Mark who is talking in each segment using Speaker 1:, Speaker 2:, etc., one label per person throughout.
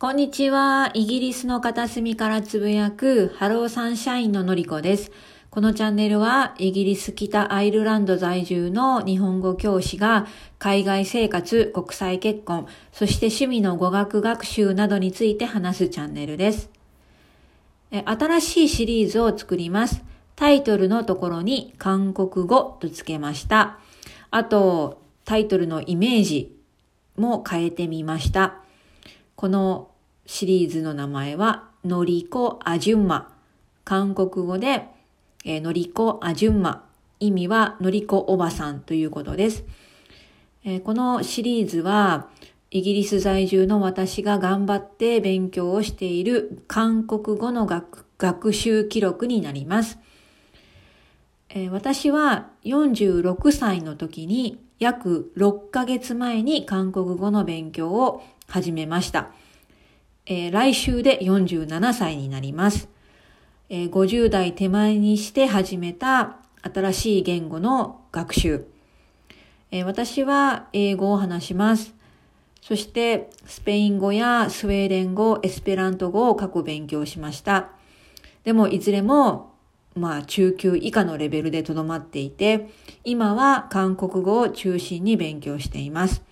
Speaker 1: こんにちは。イギリスの片隅からつぶやくハローサンシャインののりこです。このチャンネルはイギリス北アイルランド在住の日本語教師が海外生活、国際結婚、そして趣味の語学学習などについて話すチャンネルです。新しいシリーズを作ります。タイトルのところに韓国語と付けました。あと、タイトルのイメージも変えてみました。このシリーズの名前は、のりこあじゅんま。韓国語で、えー、のりこあじゅんま。意味は、のりこおばさんということです。えー、このシリーズは、イギリス在住の私が頑張って勉強をしている韓国語の学学習記録になります。えー、私は46歳の時に約6ヶ月前に韓国語の勉強を始めました。えー、来週で47歳になります、えー、50代手前にして始めた新しい言語の学習。えー、私は英語を話します。そしてスペイン語やスウェーデン語、エスペラント語を過去勉強しました。でもいずれもまあ中級以下のレベルでとどまっていて、今は韓国語を中心に勉強しています。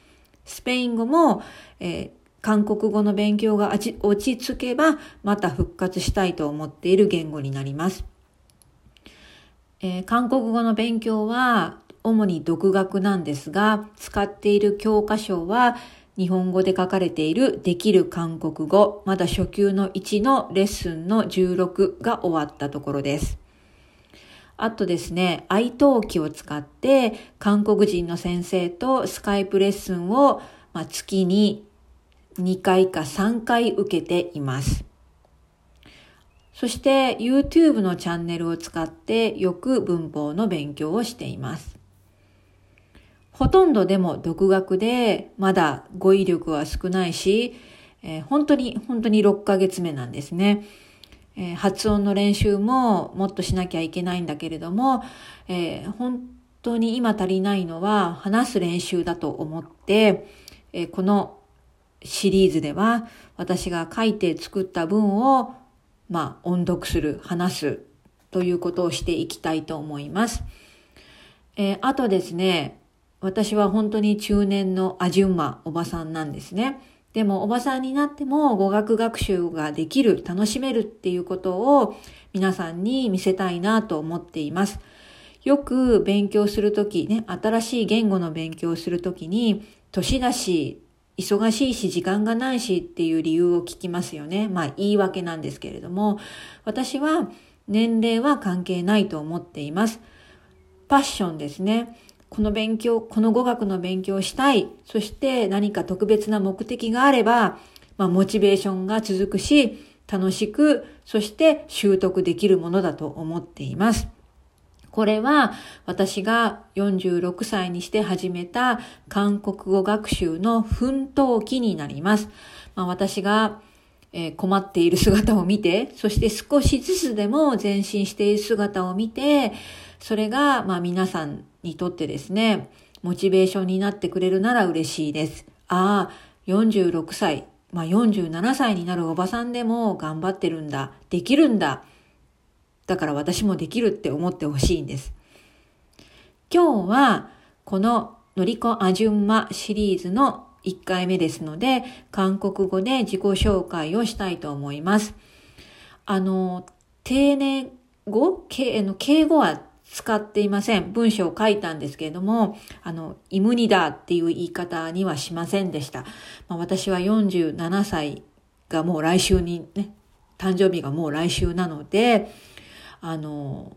Speaker 1: スペイン語も、えー、韓国語の勉強が落ち着けば、また復活したいと思っている言語になります。えー、韓国語の勉強は、主に独学なんですが、使っている教科書は、日本語で書かれているできる韓国語、まだ初級の1のレッスンの16が終わったところです。あとですね、愛登記を使って韓国人の先生とスカイプレッスンを、まあ、月に2回か3回受けています。そして YouTube のチャンネルを使ってよく文法の勉強をしています。ほとんどでも独学でまだ語彙力は少ないし、えー、本当に本当に6ヶ月目なんですね、えー、発音の練習ももっとしなきゃいけないんだけれども、えー、本当に今足りないのは話す練習だと思って、えこのシリーズでは私が書いて作った文をまあ音読する、話すということをしていきたいと思います。えー、あとですね、私は本当に中年のアジュンマおばさんなんですね。でもおばさんになっても語学学習ができる、楽しめるっていうことを皆さんに見せたいなと思っています。よく勉強するときね、新しい言語の勉強をするときに、年だし、忙しいし時間がないしっていう理由を聞きますよね。まあ言い訳なんですけれども、私は年齢は関係ないと思っています。パッションですね。この勉強、この語学の勉強をしたい。そして何か特別な目的があれば、まあモチベーションが続くし、楽しく、そして習得できるものだと思っています。これは私が46歳にして始めた韓国語学習の奮闘期になります。まあ、私が困っている姿を見て、そして少しずつでも前進している姿を見て、それがまあ皆さんにとってですね、モチベーションになってくれるなら嬉しいです。ああ、46歳、まあ47歳になるおばさんでも頑張ってるんだ、できるんだ。だから私もできるって思ってほしいんです。今日はこののりこあじゅんまシリーズの1回目ですので、韓国語で自己紹介をしたいと思います。あの、丁寧語敬語は使っていません。文章を書いたんですけれども、あの、イムニダっていう言い方にはしませんでした。まあ、私は47歳がもう来週にね、誕生日がもう来週なので、あの、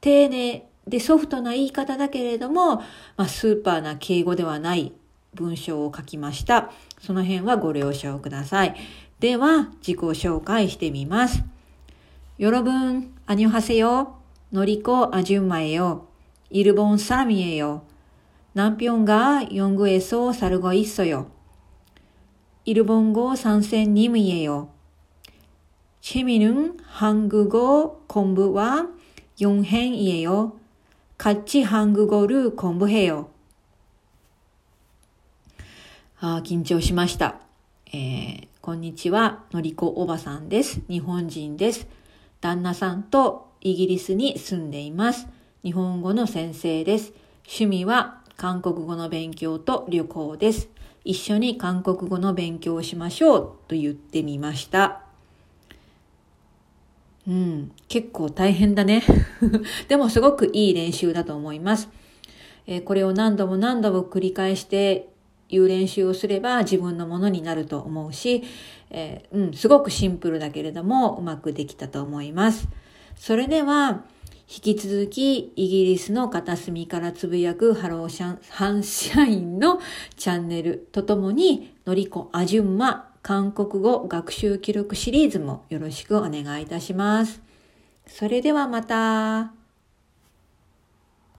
Speaker 1: 丁寧でソフトな言い方だけれども、まあ、スーパーな敬語ではない文章を書きました。その辺はご了承ください。では、自己紹介してみます。よろぶん、あにょはせよ。のりこあじゅんまえよ。いるぼんさみえよ。なんぴょんがよんぐえそさるごいっそよ。いるぼんご参戦にむえよ。재미는 한국어 공부와 용행이에요. 같이 한국어를 공부해요. あ緊張しました、えー、 こんにちは、のりこおばさんです。日本人です。旦那さんと イギリスに住んでいます。日本語の先生です。趣味は韓国語の勉強と旅行です。一緒に韓国語の勉強をしましょうと言ってみました。うん、結構大変だね。でもすごくいい練習だと思います。えー、これを何度も何度も繰り返して言う練習をすれば自分のものになると思うし、えー、うん、すごくシンプルだけれどもうまくできたと思います。それでは、引き続きイギリスの片隅からつぶやくハローシャン、ハンシャインのチャンネルとともに、のりこあじゅんま韓国語学習記録シリーズもよろしくお願いいたします。それではまた。